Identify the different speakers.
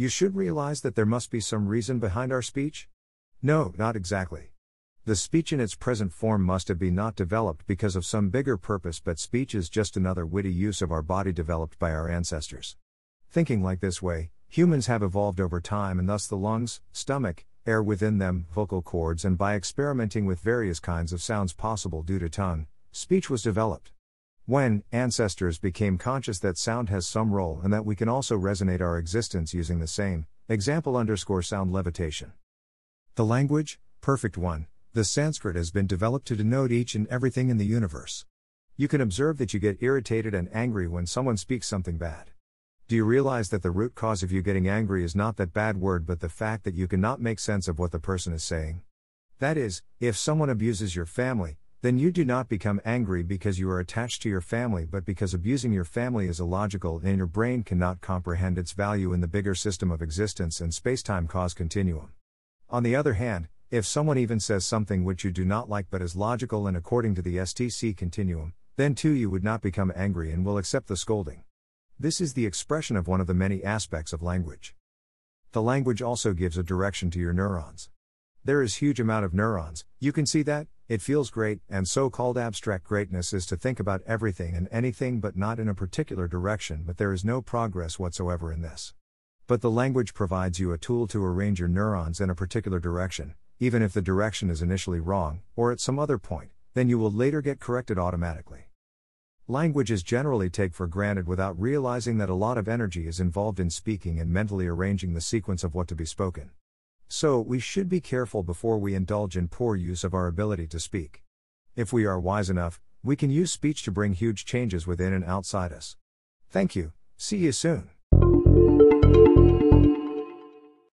Speaker 1: You should realize that there must be some reason behind our speech? No, not exactly. The speech in its present form must have been not developed because of some bigger purpose, but speech is just another witty use of our body developed by our ancestors. Thinking like this way, humans have evolved over time and thus the lungs, stomach, air within them, vocal cords, and by experimenting with various kinds of sounds possible due to tongue, speech was developed. When ancestors became conscious that sound has some role and that we can also resonate our existence using the same example underscore sound levitation. The language, perfect one, the Sanskrit has been developed to denote each and everything in the universe. You can observe that you get irritated and angry when someone speaks something bad. Do you realize that the root cause of you getting angry is not that bad word but the fact that you cannot make sense of what the person is saying? That is, if someone abuses your family, then you do not become angry because you are attached to your family but because abusing your family is illogical and your brain cannot comprehend its value in the bigger system of existence and spacetime cause continuum. On the other hand, if someone even says something which you do not like but is logical and according to the STC continuum, then too you would not become angry and will accept the scolding. This is the expression of one of the many aspects of language. The language also gives a direction to your neurons. There is huge amount of neurons, you can see that, it feels great, and so called abstract greatness is to think about everything and anything but not in a particular direction, but there is no progress whatsoever in this. But the language provides you a tool to arrange your neurons in a particular direction, even if the direction is initially wrong, or at some other point, then you will later get corrected automatically. Languages generally take for granted without realizing that a lot of energy is involved in speaking and mentally arranging the sequence of what to be spoken. So, we should be careful before we indulge in poor use of our ability to speak. If we are wise enough, we can use speech to bring huge changes within and outside us. Thank you, see you soon.